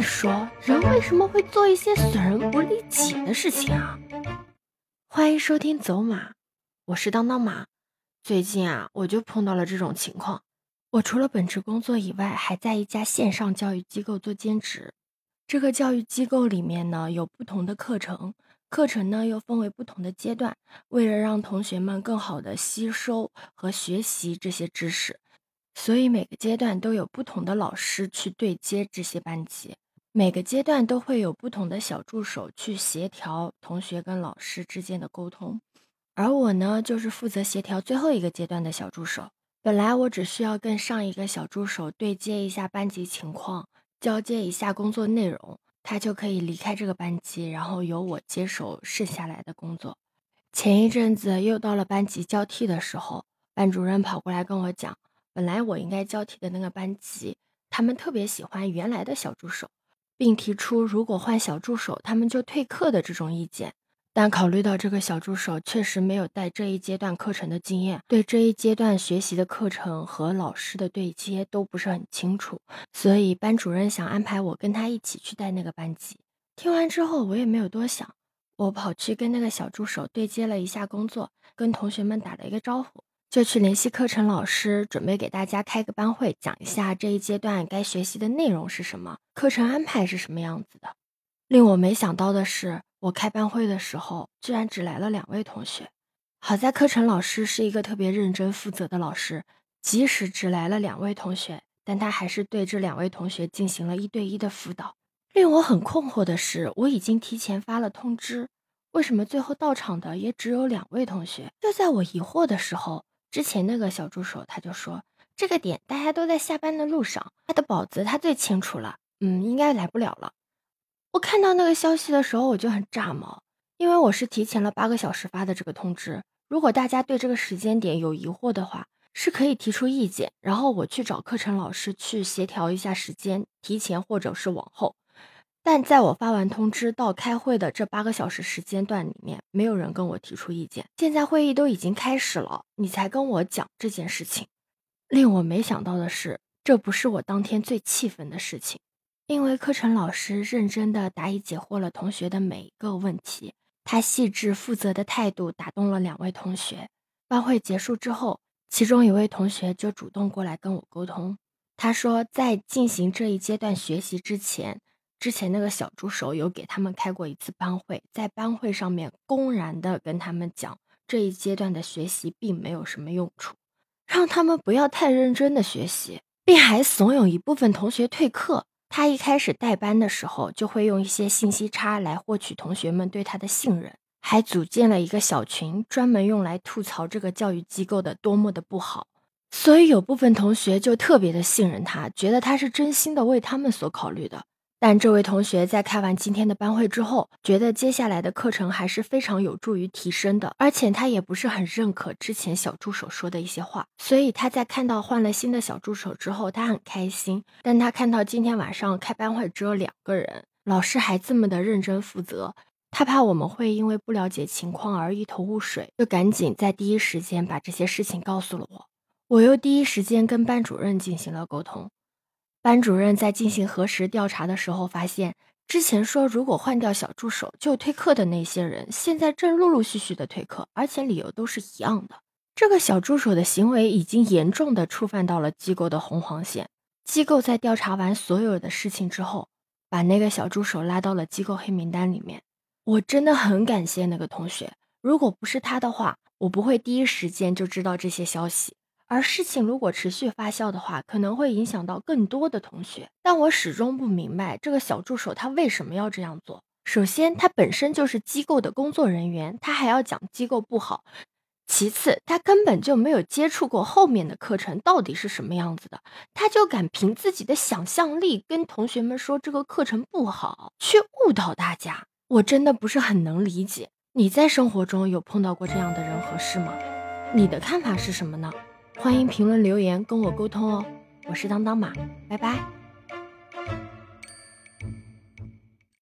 你说，人为什么会做一些损人不利己的事情啊？欢迎收听走马，我是当当马。最近啊，我就碰到了这种情况。我除了本职工作以外，还在一家线上教育机构做兼职。这个教育机构里面呢，有不同的课程，课程呢又分为不同的阶段。为了让同学们更好的吸收和学习这些知识。所以每个阶段都有不同的老师去对接这些班级，每个阶段都会有不同的小助手去协调同学跟老师之间的沟通，而我呢，就是负责协调最后一个阶段的小助手。本来我只需要跟上一个小助手对接一下班级情况，交接一下工作内容，他就可以离开这个班级，然后由我接手剩下来的工作。前一阵子又到了班级交替的时候，班主任跑过来跟我讲。本来我应该交替的那个班级，他们特别喜欢原来的小助手，并提出如果换小助手，他们就退课的这种意见。但考虑到这个小助手确实没有带这一阶段课程的经验，对这一阶段学习的课程和老师的对接都不是很清楚，所以班主任想安排我跟他一起去带那个班级。听完之后，我也没有多想，我跑去跟那个小助手对接了一下工作，跟同学们打了一个招呼。就去联系课程老师，准备给大家开个班会，讲一下这一阶段该学习的内容是什么，课程安排是什么样子的。令我没想到的是，我开班会的时候，居然只来了两位同学。好在课程老师是一个特别认真负责的老师，即使只来了两位同学，但他还是对这两位同学进行了一对一的辅导。令我很困惑的是，我已经提前发了通知，为什么最后到场的也只有两位同学？就在我疑惑的时候。之前那个小助手他就说，这个点大家都在下班的路上，他的宝子他最清楚了，嗯，应该来不了了。我看到那个消息的时候，我就很炸毛，因为我是提前了八个小时发的这个通知。如果大家对这个时间点有疑惑的话，是可以提出意见，然后我去找课程老师去协调一下时间，提前或者是往后。但在我发完通知到开会的这八个小时时间段里面，没有人跟我提出意见。现在会议都已经开始了，你才跟我讲这件事情。令我没想到的是，这不是我当天最气愤的事情，因为课程老师认真的答疑解惑了同学的每一个问题，他细致负责的态度打动了两位同学。班会结束之后，其中一位同学就主动过来跟我沟通，他说在进行这一阶段学习之前。之前那个小助手有给他们开过一次班会，在班会上面公然的跟他们讲，这一阶段的学习并没有什么用处，让他们不要太认真的学习，并还怂恿一部分同学退课。他一开始带班的时候，就会用一些信息差来获取同学们对他的信任，还组建了一个小群，专门用来吐槽这个教育机构的多么的不好。所以有部分同学就特别的信任他，觉得他是真心的为他们所考虑的。但这位同学在开完今天的班会之后，觉得接下来的课程还是非常有助于提升的，而且他也不是很认可之前小助手说的一些话，所以他在看到换了新的小助手之后，他很开心。但他看到今天晚上开班会只有两个人，老师还这么的认真负责，他怕我们会因为不了解情况而一头雾水，就赶紧在第一时间把这些事情告诉了我。我又第一时间跟班主任进行了沟通。班主任在进行核实调查的时候，发现之前说如果换掉小助手就退课的那些人，现在正陆陆续续的退课，而且理由都是一样的。这个小助手的行为已经严重的触犯到了机构的红黄线。机构在调查完所有的事情之后，把那个小助手拉到了机构黑名单里面。我真的很感谢那个同学，如果不是他的话，我不会第一时间就知道这些消息。而事情如果持续发酵的话，可能会影响到更多的同学。但我始终不明白这个小助手他为什么要这样做。首先，他本身就是机构的工作人员，他还要讲机构不好；其次，他根本就没有接触过后面的课程到底是什么样子的，他就敢凭自己的想象力跟同学们说这个课程不好，去误导大家。我真的不是很能理解。你在生活中有碰到过这样的人和事吗？你的看法是什么呢？欢迎评论留言跟我沟通哦，我是当当马，拜拜。